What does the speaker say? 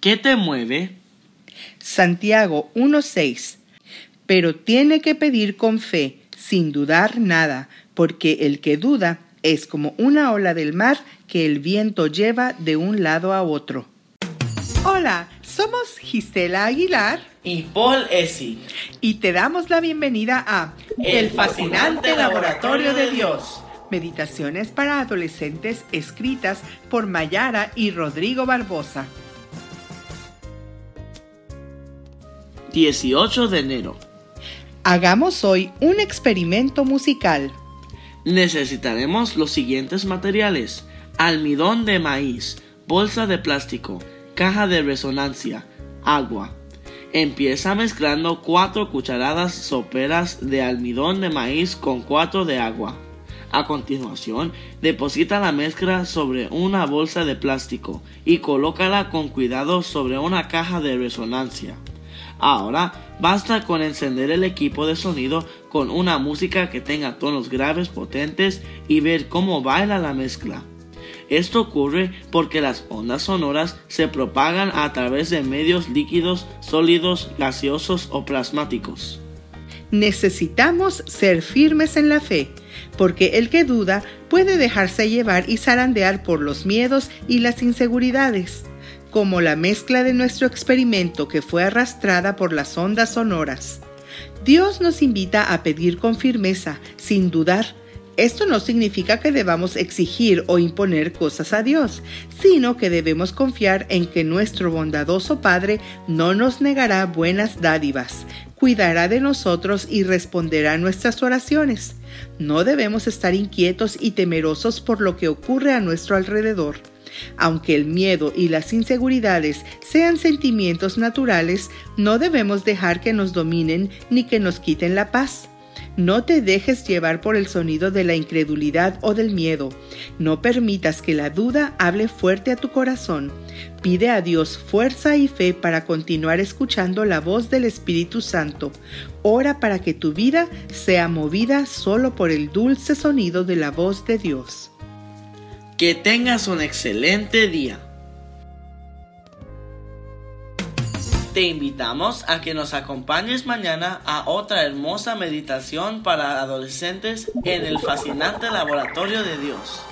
¿Qué te mueve? Santiago 1.6. Pero tiene que pedir con fe, sin dudar nada, porque el que duda es como una ola del mar que el viento lleva de un lado a otro. Hola, somos Gisela Aguilar Y Paul Essi. y te damos la bienvenida a El fascinante laboratorio de Dios. Meditaciones para adolescentes escritas por Mayara y Rodrigo Barbosa. 18 de enero. Hagamos hoy un experimento musical. Necesitaremos los siguientes materiales. Almidón de maíz, bolsa de plástico, caja de resonancia, agua. Empieza mezclando 4 cucharadas soperas de almidón de maíz con 4 de agua. A continuación, deposita la mezcla sobre una bolsa de plástico y colócala con cuidado sobre una caja de resonancia. Ahora basta con encender el equipo de sonido con una música que tenga tonos graves potentes y ver cómo baila la mezcla. Esto ocurre porque las ondas sonoras se propagan a través de medios líquidos, sólidos, gaseosos o plasmáticos. Necesitamos ser firmes en la fe, porque el que duda puede dejarse llevar y zarandear por los miedos y las inseguridades, como la mezcla de nuestro experimento que fue arrastrada por las ondas sonoras. Dios nos invita a pedir con firmeza, sin dudar. Esto no significa que debamos exigir o imponer cosas a Dios, sino que debemos confiar en que nuestro bondadoso Padre no nos negará buenas dádivas, cuidará de nosotros y responderá nuestras oraciones. No debemos estar inquietos y temerosos por lo que ocurre a nuestro alrededor. Aunque el miedo y las inseguridades sean sentimientos naturales, no debemos dejar que nos dominen ni que nos quiten la paz. No te dejes llevar por el sonido de la incredulidad o del miedo. No permitas que la duda hable fuerte a tu corazón. Pide a Dios fuerza y fe para continuar escuchando la voz del Espíritu Santo. Ora para que tu vida sea movida solo por el dulce sonido de la voz de Dios. Que tengas un excelente día. Te invitamos a que nos acompañes mañana a otra hermosa meditación para adolescentes en el fascinante laboratorio de Dios.